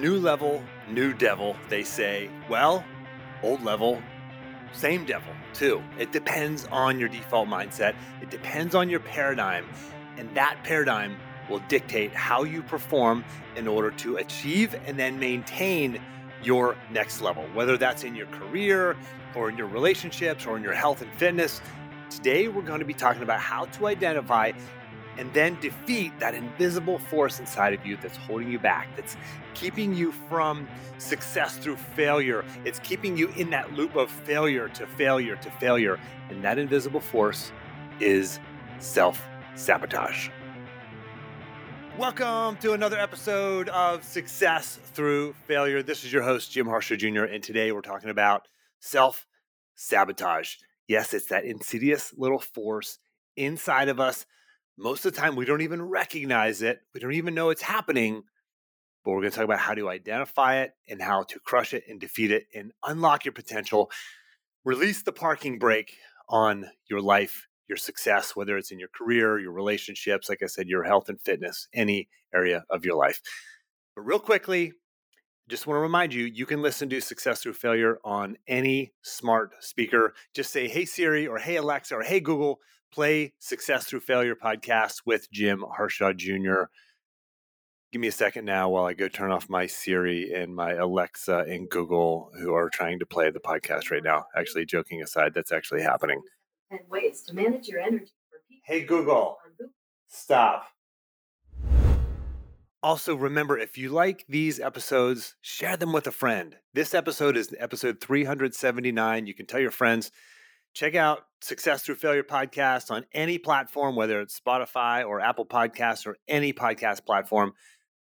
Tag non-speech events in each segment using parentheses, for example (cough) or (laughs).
New level, new devil, they say. Well, old level, same devil, too. It depends on your default mindset, it depends on your paradigm, and that paradigm will dictate how you perform in order to achieve and then maintain your next level, whether that's in your career or in your relationships or in your health and fitness. Today, we're going to be talking about how to identify and then defeat that invisible force inside of you that's holding you back, that's keeping you from success through failure. It's keeping you in that loop of failure to failure to failure. And that invisible force is self sabotage. Welcome to another episode of Success Through Failure. This is your host, Jim Harshaw Jr., and today we're talking about self sabotage. Yes, it's that insidious little force inside of us most of the time, we don't even recognize it. We don't even know it's happening. But we're going to talk about how to identify it and how to crush it and defeat it and unlock your potential. Release the parking brake on your life, your success, whether it's in your career, your relationships, like I said, your health and fitness, any area of your life. But real quickly, just want to remind you you can listen to Success Through Failure on any smart speaker. Just say, Hey Siri, or Hey Alexa, or Hey Google, play Success Through Failure podcast with Jim Harshaw Jr. Give me a second now while I go turn off my Siri and my Alexa and Google, who are trying to play the podcast right now. Actually, joking aside, that's actually happening. And ways to manage your energy. Hey, Google, stop. Also, remember if you like these episodes, share them with a friend. This episode is episode 379. You can tell your friends check out Success Through Failure podcast on any platform, whether it's Spotify or Apple Podcasts or any podcast platform.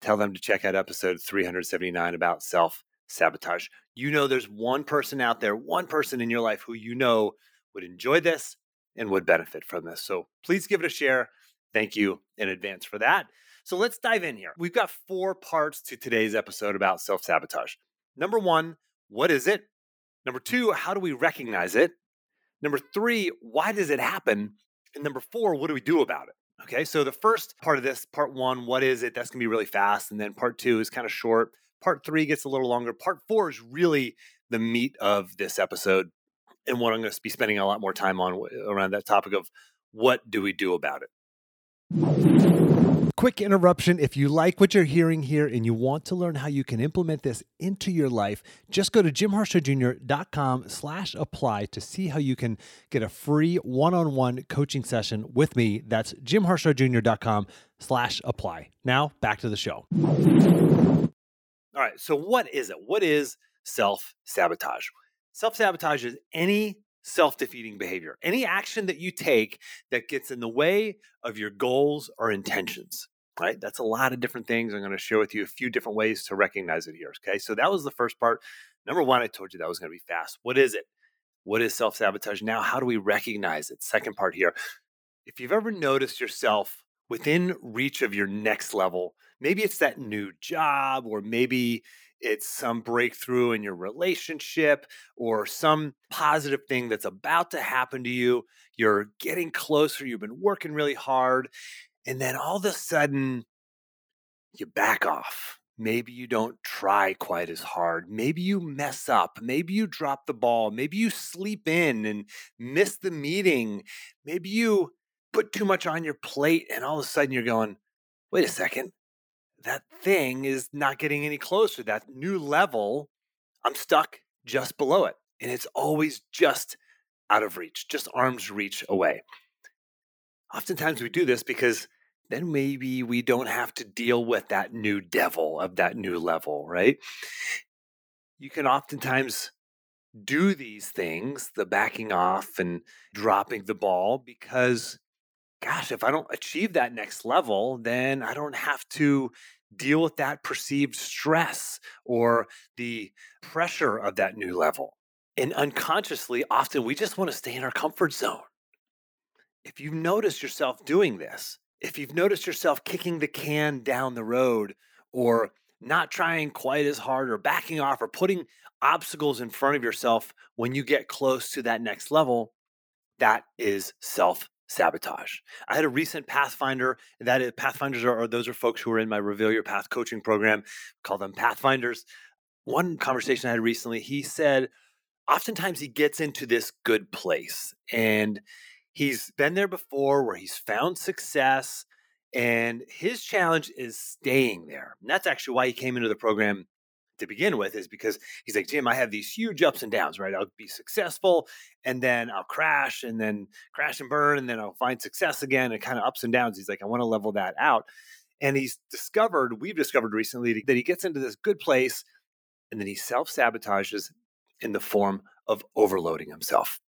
Tell them to check out episode 379 about self sabotage. You know, there's one person out there, one person in your life who you know would enjoy this and would benefit from this. So please give it a share. Thank you in advance for that. So let's dive in here. We've got four parts to today's episode about self sabotage. Number one, what is it? Number two, how do we recognize it? Number three, why does it happen? And number four, what do we do about it? Okay, so the first part of this, part one, what is it? That's gonna be really fast. And then part two is kind of short. Part three gets a little longer. Part four is really the meat of this episode and what I'm going to be spending a lot more time on around that topic of what do we do about it. Quick interruption. If you like what you're hearing here and you want to learn how you can implement this into your life, just go to jimharshawjr.com slash apply to see how you can get a free one-on-one coaching session with me. That's jimharshawjr.com slash apply. Now back to the show. All right. So what is it? What is self-sabotage? Self-sabotage is any self defeating behavior, any action that you take that gets in the way of your goals or intentions right? That's a lot of different things. I'm going to share with you a few different ways to recognize it here. Okay. So that was the first part. Number one, I told you that was going to be fast. What is it? What is self sabotage? Now, how do we recognize it? Second part here. If you've ever noticed yourself within reach of your next level, maybe it's that new job, or maybe it's some breakthrough in your relationship or some positive thing that's about to happen to you. You're getting closer, you've been working really hard, and then all of a sudden, you back off. Maybe you don't try quite as hard. Maybe you mess up. Maybe you drop the ball. Maybe you sleep in and miss the meeting. Maybe you put too much on your plate and all of a sudden you're going, wait a second, that thing is not getting any closer. That new level, I'm stuck just below it. And it's always just out of reach, just arm's reach away oftentimes we do this because then maybe we don't have to deal with that new devil of that new level, right? You can oftentimes do these things, the backing off and dropping the ball, because, gosh, if I don't achieve that next level, then I don't have to deal with that perceived stress or the pressure of that new level. And unconsciously, often we just want to stay in our comfort zone if you've noticed yourself doing this, if you've noticed yourself kicking the can down the road or not trying quite as hard or backing off or putting obstacles in front of yourself when you get close to that next level, that is self sabotage. I had a recent Pathfinder. That is, Pathfinders are, those are folks who are in my Reveal Your Path coaching program. Call them Pathfinders. One conversation I had recently, he said, oftentimes he gets into this good place and he's been there before where he's found success and his challenge is staying there. And that's actually why he came into the program to begin with is because he's like, Jim, I have these huge ups and downs, right? I'll be successful and then I'll crash and then crash and burn and then I'll find success again and kind of ups and downs. He's like, I want to level that out. And he's discovered, we've discovered recently that he gets into this good place and then he self sabotages in the form of overloading himself.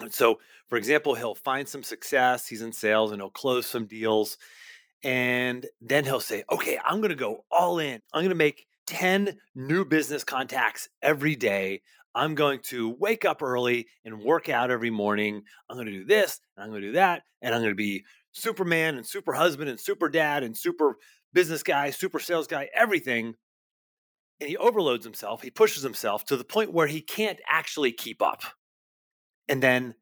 And so, for example, he'll find some success, he's in sales and he'll close some deals. And then he'll say, okay, I'm going to go all in. I'm going to make 10 new business contacts every day. I'm going to wake up early and work out every morning. I'm going to do this and I'm going to do that. And I'm going to be Superman and super husband and super dad and super business guy, super sales guy, everything. And he overloads himself. He pushes himself to the point where he can't actually keep up. And then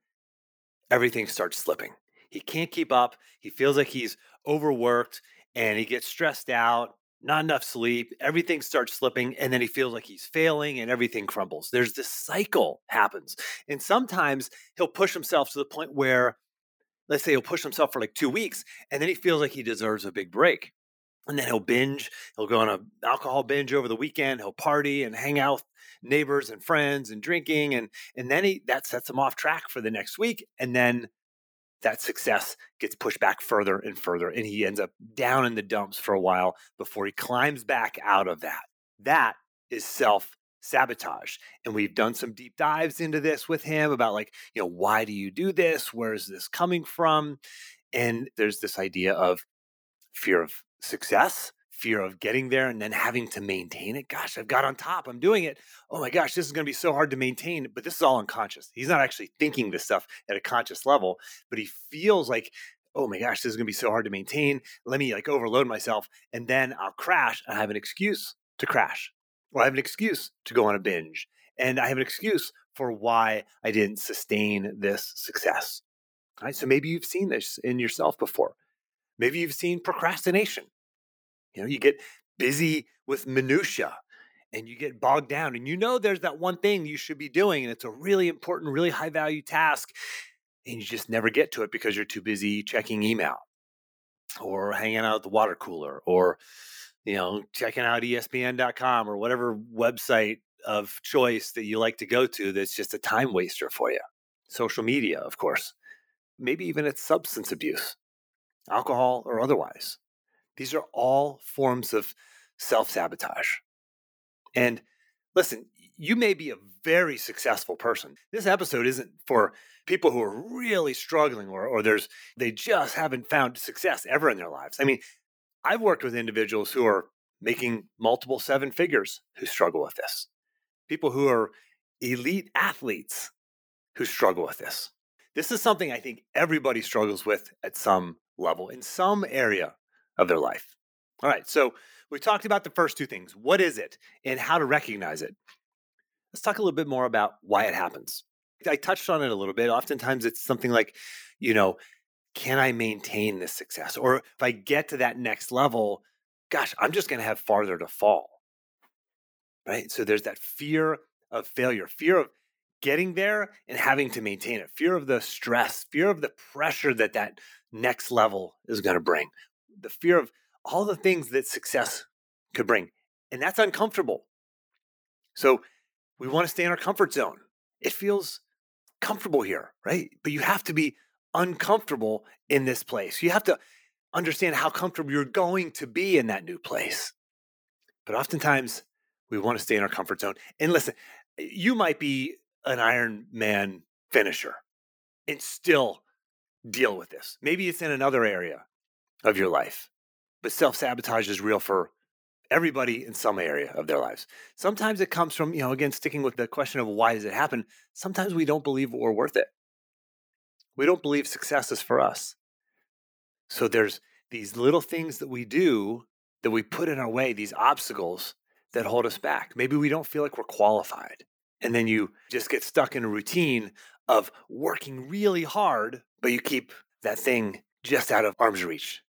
everything starts slipping. He can't keep up. He feels like he's overworked and he gets stressed out not enough sleep, everything starts slipping, and then he feels like he's failing and everything crumbles. There's this cycle happens. And sometimes he'll push himself to the point where, let's say he'll push himself for like two weeks, and then he feels like he deserves a big break. And then he'll binge, he'll go on an alcohol binge over the weekend, he'll party and hang out with neighbors and friends and drinking, and and then he that sets him off track for the next week. And then that success gets pushed back further and further, and he ends up down in the dumps for a while before he climbs back out of that. That is self sabotage. And we've done some deep dives into this with him about, like, you know, why do you do this? Where is this coming from? And there's this idea of fear of success fear of getting there and then having to maintain it. Gosh, I've got on top. I'm doing it. Oh my gosh, this is going to be so hard to maintain. But this is all unconscious. He's not actually thinking this stuff at a conscious level, but he feels like, oh my gosh, this is going to be so hard to maintain. Let me like overload myself and then I'll crash. I have an excuse to crash, or I have an excuse to go on a binge. And I have an excuse for why I didn't sustain this success. All right. So maybe you've seen this in yourself before. Maybe you've seen procrastination you know, you get busy with minutia and you get bogged down and you know there's that one thing you should be doing and it's a really important, really high value task and you just never get to it because you're too busy checking email or hanging out at the water cooler or you know checking out espn.com or whatever website of choice that you like to go to that's just a time waster for you. Social media of course. Maybe even it's substance abuse alcohol or otherwise these are all forms of self sabotage. And listen, you may be a very successful person. This episode isn't for people who are really struggling or, or there's they just haven't found success ever in their lives. I mean, I've worked with individuals who are making multiple seven figures who struggle with this. People who are elite athletes who struggle with this. This is something I think everybody struggles with at some level in some area of their life. All right, so we talked about the first two things. What is it and how to recognize it? Let's talk a little bit more about why it happens. I touched on it a little bit. Oftentimes it's something like, you know, can I maintain this success? Or if I get to that next level, gosh, I'm just going to have farther to fall. Right? So there's that fear of failure, fear of getting there and having to maintain it, fear of the stress, fear of the pressure that that next level is going to bring the fear of all the things that success could bring. And that's uncomfortable. So we want to stay in our comfort zone. It feels comfortable here, right? But you have to be uncomfortable in this place. You have to understand how comfortable you're going to be in that new place. But oftentimes we want to stay in our comfort zone. And listen, you might be an Iron Man finisher and still deal with this. Maybe it's in another area of your life. But self sabotage is real for everybody in some area of their lives. Sometimes it comes from, you know, again, sticking with the question of why does it happen? Sometimes we don't believe we're worth it. We don't believe success is for us. So there's these little things that we do that we put in our way, these obstacles that hold us back. Maybe we don't feel like we're qualified. And then you just get stuck in a routine of working really hard, but you keep that thing just out of arm's reach,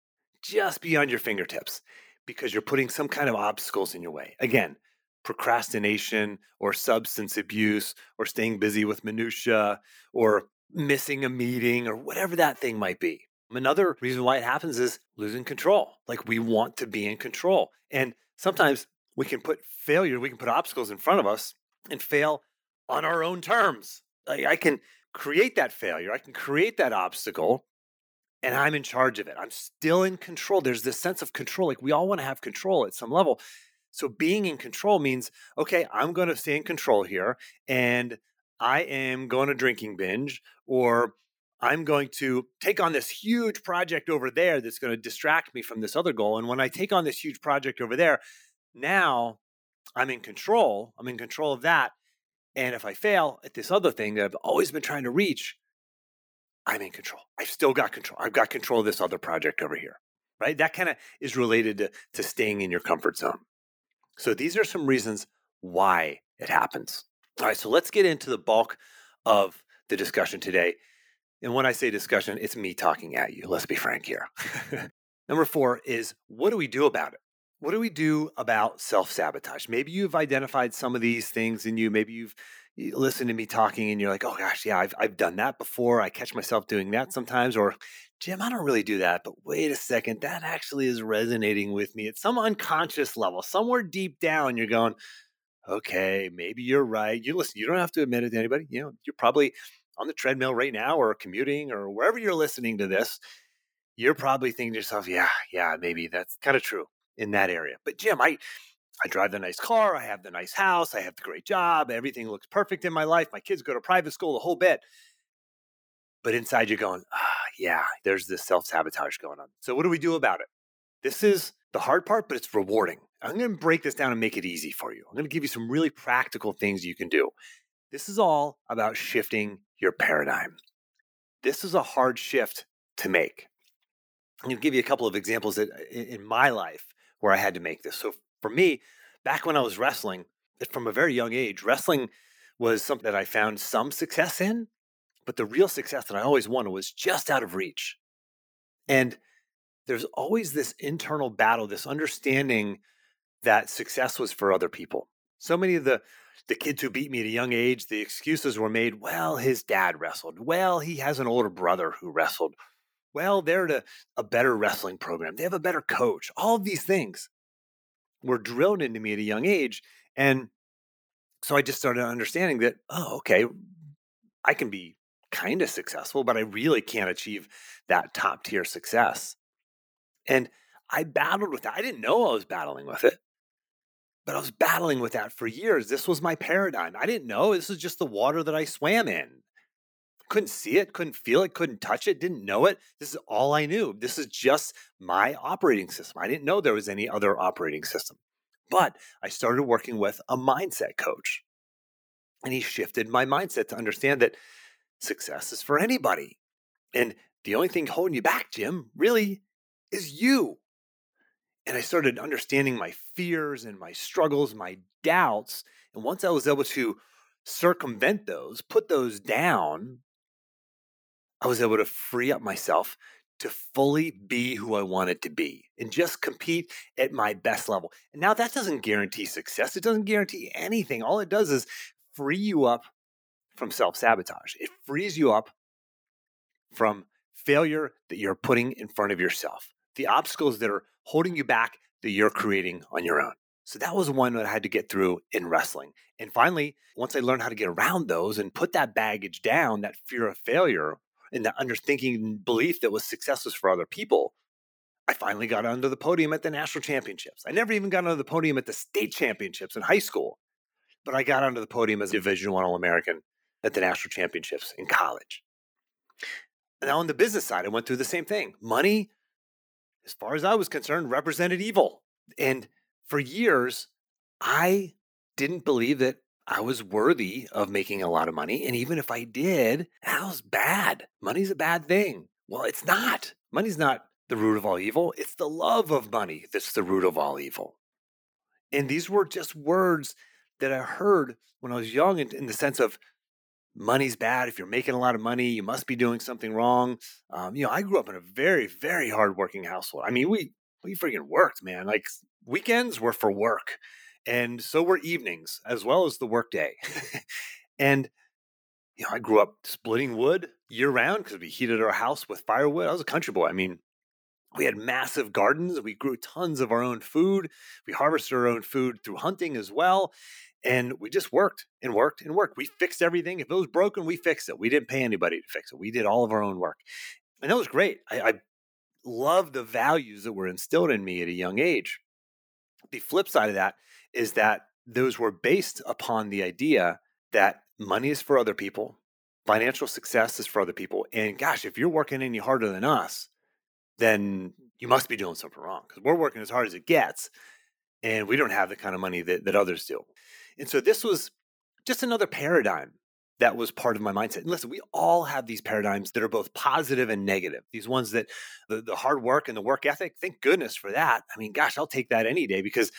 just beyond your fingertips, because you're putting some kind of obstacles in your way. Again, procrastination or substance abuse or staying busy with minutia or missing a meeting or whatever that thing might be. Another reason why it happens is losing control. Like we want to be in control. And sometimes we can put failure, we can put obstacles in front of us and fail on our own terms. Like I can create that failure, I can create that obstacle, and I'm in charge of it. I'm still in control. There's this sense of control. Like we all want to have control at some level. So being in control means, okay, I'm going to stay in control here and I am going to drinking binge or I'm going to take on this huge project over there that's going to distract me from this other goal. And when I take on this huge project over there, now I'm in control. I'm in control of that. And if I fail at this other thing that I've always been trying to reach, I'm in control. I've still got control. I've got control of this other project over here. Right? That kind of is related to, to staying in your comfort zone. So these are some reasons why it happens. All right, so let's get into the bulk of the discussion today. And when I say discussion, it's me talking at you. Let's be frank here. (laughs) Number four is what do we do about it? What do we do about self sabotage? Maybe you've identified some of these things in you. Maybe you've listened to me talking and you're like, oh gosh, yeah, I've, I've done that before. I catch myself doing that sometimes. Or, Jim, I don't really do that. But wait a second, that actually is resonating with me at some unconscious level. Somewhere deep down, you're going, okay, maybe you're right. You listen, you don't have to admit it to anybody. You know, you're probably on the treadmill right now or commuting or wherever you're listening to this. You're probably thinking to yourself, yeah, yeah, maybe that's kind of true in that area. But Jim, I I drive the nice car, I have the nice house, I have the great job, everything looks perfect in my life. My kids go to private school, the whole bit. But inside you're going, ah, yeah, there's this self sabotage going on. So what do we do about it? This is the hard part, but it's rewarding. I'm going to break this down and make it easy for you. I'm going to give you some really practical things you can do. This is all about shifting your paradigm. This is a hard shift to make. I'm going to give you a couple of examples that in my life where I had to make this. So for me, back when I was wrestling, eh, from a very young age, wrestling was something that I found some success in, but the real success that I always wanted was just out of reach. And there's always this internal battle, this understanding that success was for other people. So many of the the kids who beat me at a young age, the excuses were made, well, his dad wrestled. Well, he has an older brother who wrestled. Well, they're at a, a better wrestling program. They have a better coach. All of these things were drilled into me at a young age. And so I just started understanding that, oh, okay, I can be kind of successful, but I really can't achieve that top tier success. And I battled with that. I didn't know I was battling with it, but I was battling with that for years. This was my paradigm. I didn't know. This was just the water that I swam in couldn't see it, couldn't feel it, couldn't touch it, didn't know it. This is all I knew. This is just my operating system. I didn't know there was any other operating system. But I started working with a mindset coach. And he shifted my mindset to understand that success is for anybody. And the only thing holding you back, Jim, really is you. And I started understanding my fears and my struggles, my doubts. And once I was able to circumvent those, put those down, I was able to free up myself to fully be who I wanted to be and just compete at my best level. And now that doesn't guarantee success. It doesn't guarantee anything. All it does is free you up from self sabotage. It frees you up from failure that you're putting in front of yourself, the obstacles that are holding you back that you're creating on your own. So that was one that I had to get through in wrestling. And finally, once I learned how to get around those and put that baggage down, that fear of failure, and that underthinking belief that was success was for other people, I finally got onto the podium at the national championships. I never even got onto the podium at the state championships in high school, but I got onto the podium as a Division One All American at the national championships in college. Now on the business side, I went through the same thing. Money, as far as I was concerned, represented evil, and for years, I didn't believe that I was worthy of making a lot of money. And even if I did, that was bad. Money's a bad thing. Well, it's not. Money's not the root of all evil. It's the love of money that's the root of all evil. And these were just words that I heard when I was young in, in the sense of money's bad. If you're making a lot of money, you must be doing something wrong. Um, you know, I grew up in a very, very hardworking household. I mean, we we freaking worked, man. Like weekends were for work, and so were evenings as well as the workday. (laughs) and you know, I grew up splitting wood year round because we heated our house with firewood. I was a country boy. I mean, we had massive gardens. We grew tons of our own food. We harvested our own food through hunting as well. And we just worked and worked and worked. We fixed everything. If it was broken, we fixed it. We didn't pay anybody to fix it. We did all of our own work. And that was great. I, I love the values that were instilled in me at a young age. The flip side of that is that those were based upon the idea that money is for other people, financial success is for other people. And gosh, if you're working any harder than us, then you must be doing something wrong because we're working as hard as it gets and we don't have the kind of money that, that others do. And so this was just another paradigm that was part of my mindset. And listen, we all have these paradigms that are both positive and negative. These ones that the, the hard work and the work ethic, thank goodness for that. I mean, gosh, I'll take that any day because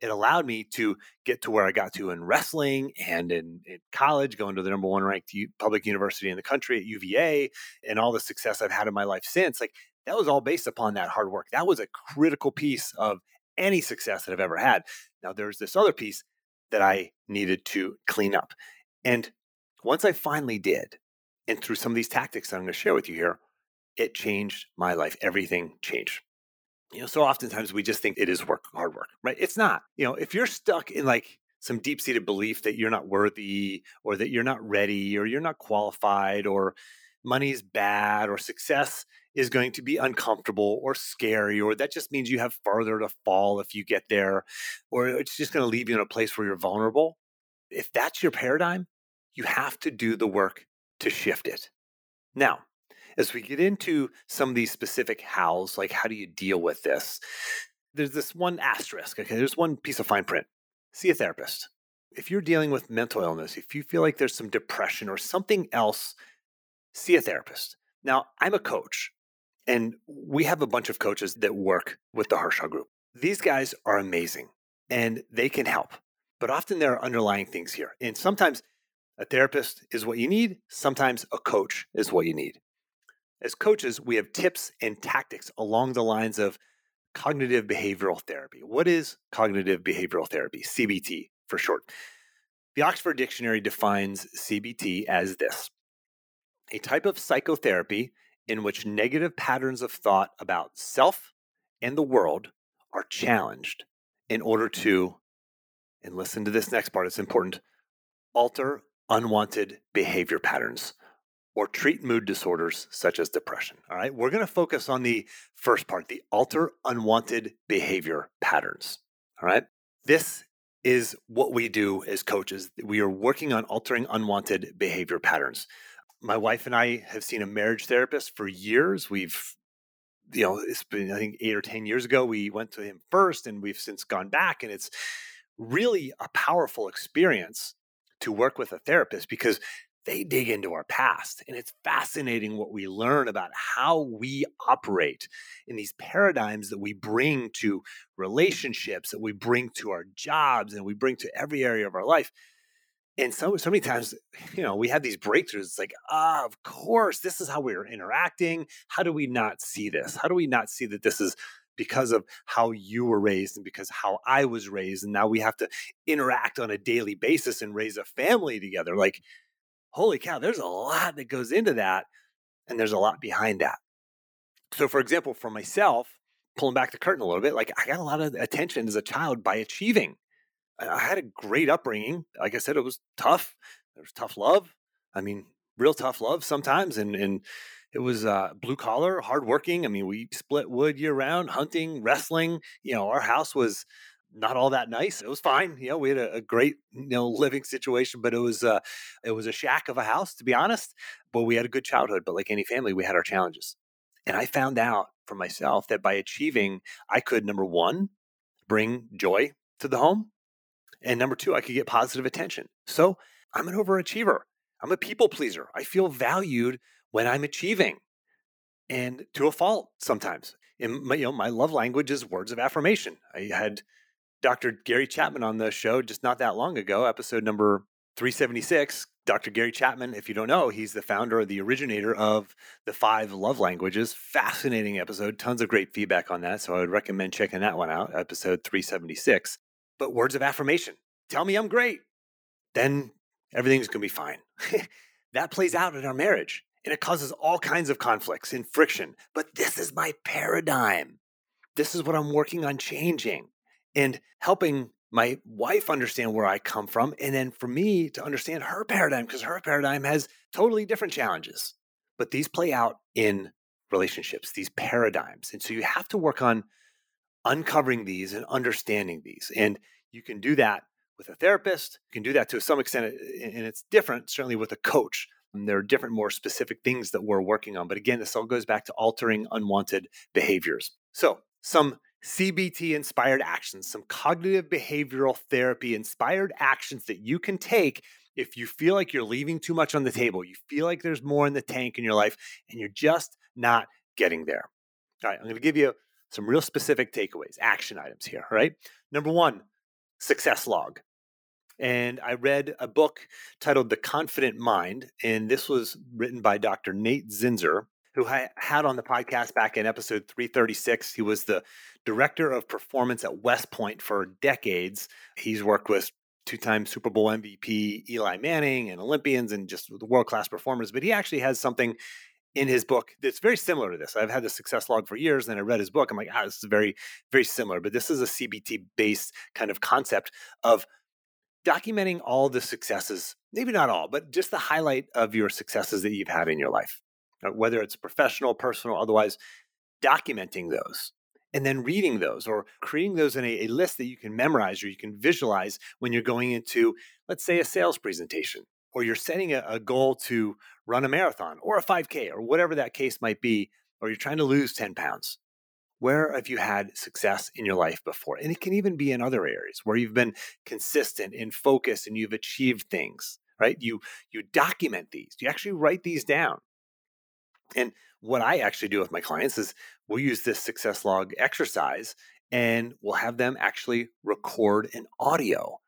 it allowed me to get to where I got to in wrestling and in, in, college, going to the number one ranked public university in the country at UVA, and all the success I've had in my life since. Like that was all based upon that hard work. That was a critical piece of any success that I've ever had. Now, there's this other piece that I needed to clean up. And once I finally did, and through some of these tactics that I'm going to share with you here, it changed my life. Everything changed. You know, so oftentimes we just think it is work, hard work, right? It's not. You know, if you're stuck in like some deep seated belief that you're not worthy or that you're not ready or you're not qualified or money's bad or success is going to be uncomfortable or scary, or that just means you have farther to fall if you get there, or it's just going to leave you in a place where you're vulnerable. If that's your paradigm, you have to do the work to shift it. Now, as we get into some of these specific hows, like how do you deal with this? There's this one asterisk, okay? There's one piece of fine print. See a therapist. If you're dealing with mental illness, if you feel like there's some depression or something else, see a therapist. Now, I'm a coach. And we have a bunch of coaches that work with the Harshaw Group. These guys are amazing and they can help. But often there are underlying things here. And sometimes a therapist is what you need, sometimes a coach is what you need. As coaches, we have tips and tactics along the lines of cognitive behavioral therapy. What is cognitive behavioral therapy? CBT for short. The Oxford Dictionary defines CBT as this a type of psychotherapy in which negative patterns of thought about self and the world are challenged in order to, and listen to this next part, it's important, alter unwanted behavior patterns or treat mood disorders such as depression. All right, we're going to focus on the first part, the alter unwanted behavior patterns. All right, this is what we do as coaches. We are working on altering unwanted behavior patterns my wife and I have seen a marriage therapist for years. We've, you know, it's been, I think, eight or 10 years ago, we went to him first and we've since gone back. And it's really a powerful experience to work with a therapist because they dig into our past. And it's fascinating what we learn about how we operate in these paradigms that we bring to relationships, that we bring to our jobs, and we bring to every area of our life. And so so many times you know we have these breakthroughs. It's like ah of course this is how we're interacting. How do we not see this? How do we not see that this is because of how you were raised and because how i was raised and now we have to interact on a daily basis and raise a family together like holy cow there's a lot that goes into that and there's a lot behind that so for example for myself pulling back the curtain a little bit like i got a lot of attention as a child by achieving I had a great upbringing. Like I said, it was tough. There was tough love. I mean, real tough love sometimes, and and it was uh, blue collar, hardworking. I mean, we split wood year round, hunting, wrestling. You know, our house was not all that nice. It was fine. You know, we had a, a great you know living situation, but it was uh, it was a shack of a house, to be honest. But we had a good childhood. But like any family, we had our challenges, and I found out for myself that by achieving, I could number one bring joy to the home and number two, I could get positive attention. So I'm an overachiever. I'm a people pleaser. I feel valued when I'm achieving and to a fault sometimes. My, you know, my love language is words of affirmation. I had Dr. Gary Chapman on the show just not that long ago, episode number 376, Dr. Gary Chapman, if you don't know, he's the founder or the originator of the five love languages. Fascinating episode. Tons of great feedback on that. So I would recommend checking that one out, episode 376. But words of affirmation tell me I'm great. Then everything's going to be fine. (laughs) that plays out in our marriage and it causes all kinds of conflicts and friction. But this is my paradigm. This is what I'm working on changing and helping my wife understand where I come from, and then for me to understand her paradigm, because her paradigm has totally different challenges. But these play out in relationships, these paradigms. And so you have to work on uncovering these and understanding these. And you can do that with a therapist, you can do that to some extent, and it's different, certainly with a coach. And there are different, more specific things that we're working on. But again, this all goes back to altering unwanted behaviors. So, some CBT inspired actions, some cognitive behavioral therapy inspired actions that you can take if you feel like you're leaving too much on the table, you feel like there's more in the tank in your life, and you're just not getting there. All right, I'm going to give you some real specific takeaways, action items here. All right. Number one, success log. And I read a book titled The Confident Mind, and this was written by Dr. Nate Zinsser, who I had on the podcast back in episode 336. He was the director of performance at West Point for decades. He's worked with two time Super Bowl MVP Eli Manning and Olympians and just world class performers. But he actually has something in his book that's very similar to this. I've had the success log for years, and I read his book. I'm like, ah, this is very, very similar. But this is a CBT based kind of concept of documenting all the successes, maybe not all, but just the highlight of your successes that you've had in your life. Uh, whether it's professional, personal, otherwise, documenting those and then reading those or creating those in a, a, list that you can memorize or you can visualize when you're going into, let's say, a sales presentation or you're setting a, a goal to run a marathon or a 5K or whatever that case might be, or you're trying to lose 10 pounds. Where have you had success in your life before? And it can even be in other areas where you've been consistent and focused and you've achieved things, right? You you document these. You actually write these down. And what I actually do with my clients is we'll use this success log exercise and we'll have them actually record an audio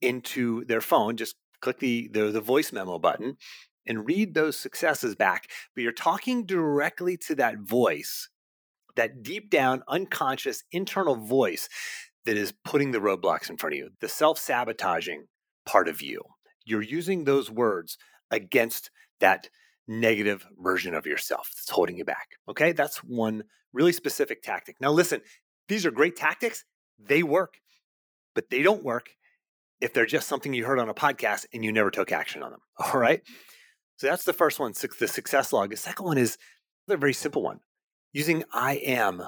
into their phone. Just click the, the, the voice memo button and read those successes back. But you're talking directly to that voice, that deep down, unconscious internal voice that is putting the roadblocks in front of you, the self sabotaging part of you. You're using those words against that negative version of yourself that's holding you back. Okay, that's one really specific tactic. Now, listen, these are great tactics, they work, but they don't work if they're just something you heard on a podcast and you never took action on them. (laughs) All right. So that's the first one, the success log. The second one is a very simple one using I am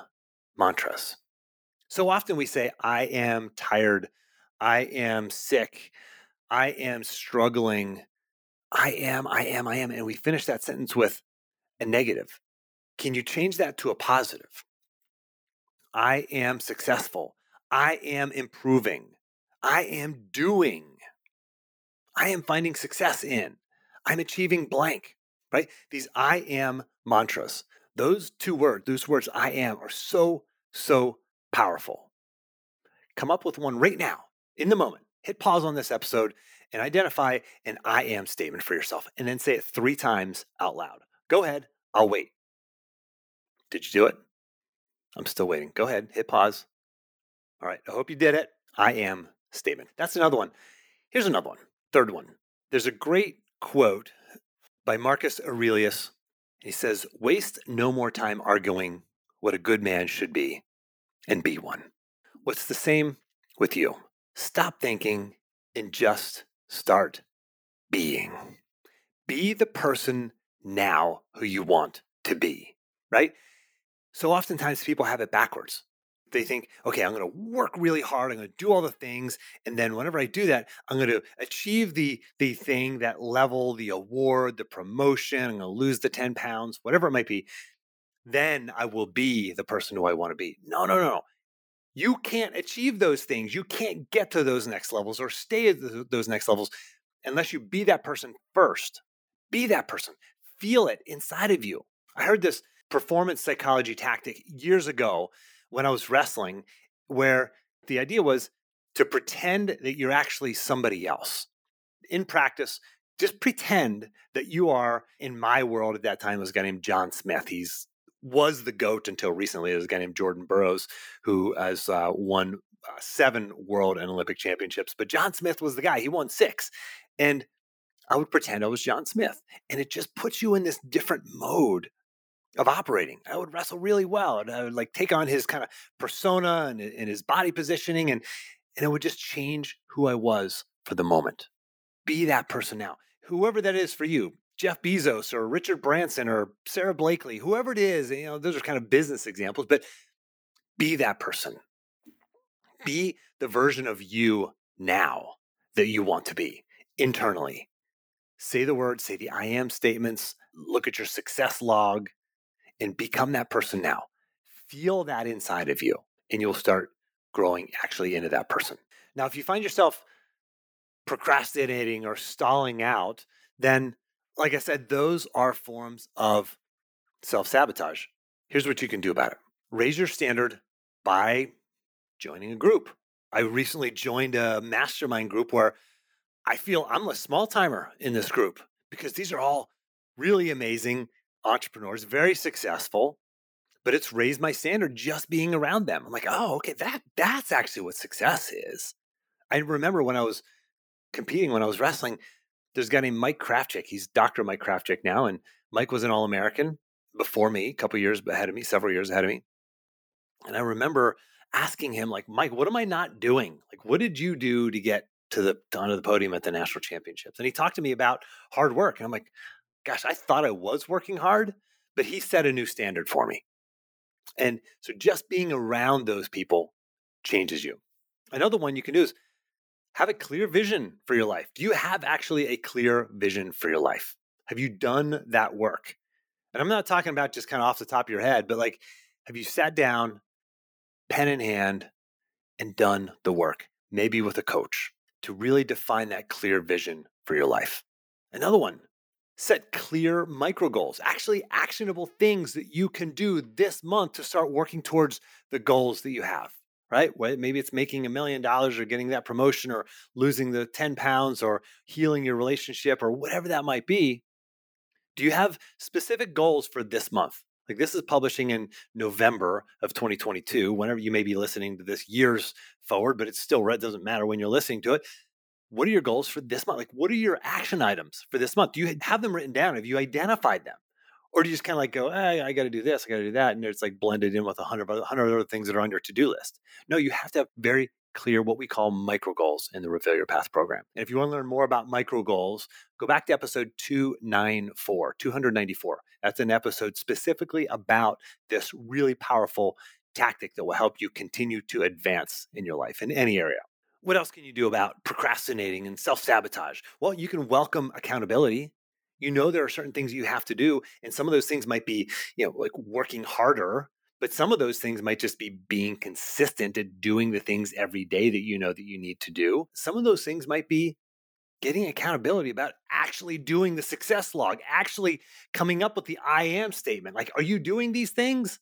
mantras. So often we say, I am tired, I am sick, I am struggling, I am, I am, I am. And we finish that sentence with a negative. Can you change that to a positive? I am successful. I am improving. I am doing. I am finding success in. I'm achieving blank, right? These I am mantras, those two words, those words I am are so, so powerful. Come up with one right now in the moment. Hit pause on this episode and identify an I am statement for yourself and then say it three times out loud. Go ahead, I'll wait. Did you do it? I'm still waiting. Go ahead, hit pause. All right, I hope you did it. I am statement. That's another one. Here's another one, third one. There's a great quote by Marcus Aurelius. He says, Waste no more time arguing what a good man should be and be one. What's the same with you? Stop thinking and just Start being. Be the person now who you want to be, right? So oftentimes people have it backwards. They think, okay, I'm going to work really hard. I'm going to do all the things. And then whenever I do that, I'm going to achieve the, the thing, that level, the award, the promotion. I'm going to lose the 10 pounds, whatever it might be. Then I will be the person who I want to be. No, no, no. You can't achieve those things. You can't get to those next levels or stay at those next levels unless you be that person first. Be that person. Feel it inside of you. I heard this performance psychology tactic years ago when I was wrestling, where the idea was to pretend that you're actually somebody else. in practice, just pretend that you are in my world at that time was a guy named John Smith. He's was the goat until recently. There's a guy named Jordan Burroughs who has uh, won uh, seven world and Olympic championships, but John Smith was the guy. He won six, and I would pretend I was John Smith, and it just puts you in this different mode of operating. I would wrestle really well, and I would like take on his kind of persona and, and his body positioning, and and it would just change who I was for the moment. Be that person now, whoever that is for you. Jeff Bezos or Richard Branson or Sara Blakely, whoever it is, you know, those are kind of business examples, but be that person. Be the version of you now that you want to be internally. Say the words, say the I am statements, look at your success log, and become that person now. Feel that inside of you, and you'll start growing actually into that person. Now, if you find yourself procrastinating or stalling out, then, like I said, those are forms of self sabotage. Here's what you can do about it raise your standard by joining a group. I recently joined a mastermind group where I feel I'm a small timer in this group because these are all really amazing entrepreneurs, very successful, but it's raised my standard just being around them. I'm like, oh, okay, that that's actually what success is. I remember when I was competing, when I was wrestling, there's a guy named Mike Kravchik. He's Dr. Mike Kravchik now, and Mike was an All American before me, a couple years ahead of me, several years ahead of me. And I remember asking him, like, Mike, what am I not doing? Like, what did you do to get to the onto the podium at the national championships? And he talked to me about hard work, and I'm like, gosh, I thought I was working hard, but he set a new standard for me. And so just being around those people changes you. Another one you can do is have a clear vision for your life. Do you have actually a clear vision for your life? Have you done that work? And I'm not talking about just kind of off the top of your head, but like, have you sat down, pen in hand, and done the work, maybe with a coach, to really define that clear vision for your life? Another one, Set clear micro goals, actually actionable things that you can do this month to start working towards the goals that you have, right? Maybe it's making a million dollars or getting that promotion or losing the 10 pounds or healing your relationship or whatever that might be. Do you have specific goals for this month? Like this is publishing in November of 2022, whenever you may be listening to this years forward, but it's still red, doesn't matter when you're listening to it what are your goals for this month? Like, what are your action items for this month? Do you have them written down? Have you identified them? Or do you just kind of like go, hey, I got to do this, I got to do that. And it's like blended in with a hundred other things that are on your to do list. No, you have to have very clear what we call micro goals in the Reveal Your Path program. And if you want to learn more about micro goals, go back to episode 294, 294. That's an episode specifically about this really powerful tactic that will help you continue to advance in your life in any area what else can you do about procrastinating and self sabotage? Well, you can welcome accountability. You know there are certain things you have to do, and some of those things might be, you know, like working harder, but some of those things might just be being consistent at doing the things every day that you know that you need to do. Some of those things might be getting accountability about actually doing the success log, actually coming up with the I am statement. Like, are you doing these things?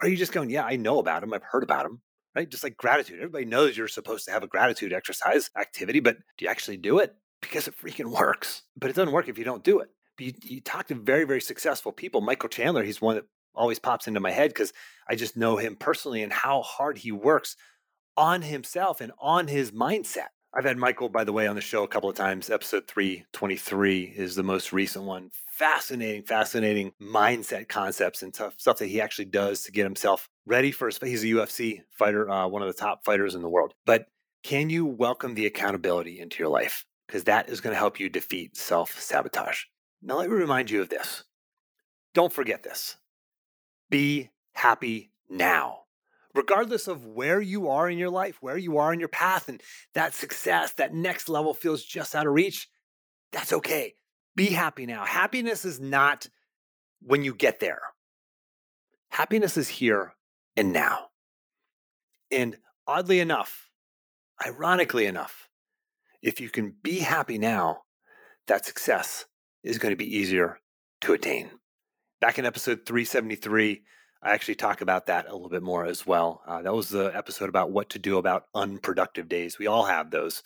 Are you just going, yeah, I know about them, I've heard about them, right? Just like gratitude. Everybody knows you're supposed to have a gratitude exercise activity, but do you actually do it? Because it freaking works. But it doesn't work if you don't do it. But you, you talk to very, very successful people. Michael Chandler, he's one that always pops into my head because I just know him personally and how hard he works on himself and on his mindset. I've had Michael, by the way, on the show a couple of times. Episode 323 is the most recent one. Fascinating, fascinating mindset concepts and stuff, stuff that he actually does to get himself ready for his. He's a UFC fighter, uh, one of the top fighters in the world. But can you welcome the accountability into your life? Because that is going to help you defeat self sabotage. Now, let me remind you of this. Don't forget this. Be happy now regardless of where you are in your life, where you are in your path, and that success, that next level feels just out of reach, that's okay. Be happy now. Happiness is not when you get there, happiness is here and now. And oddly enough, ironically enough, if you can be happy now, that success is going to be easier to attain. Back in episode 373, I actually talk about that a little bit more as well. Uh, that was the episode about what to do about unproductive days. We all have those.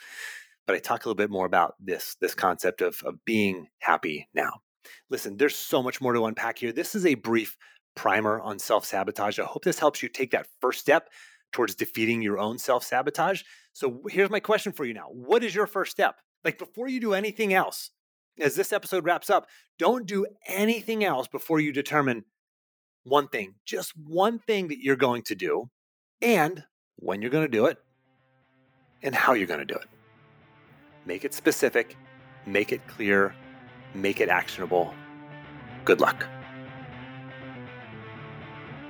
But I talk a little bit more about this, this concept of, of being happy now. Listen, there's so much more to unpack here. This is a brief primer on self sabotage. I hope this helps you take that first step towards defeating your own self sabotage. So here's my question for you now What is your first step? Like before you do anything else, as this episode wraps up, don't do anything else before you determine one thing, just one thing that you're going to do, and when you're going to do it, and how you're going to do it. Make it specific, make it clear, make it actionable. Good luck.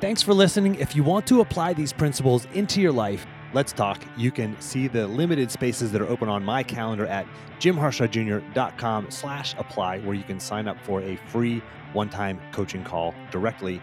Thanks for listening. If you want to apply these principles into your life, let's talk. You can see the limited spaces that are open on my calendar at jimharshawjr.com slash apply, where you can sign up for a free one-time coaching call directly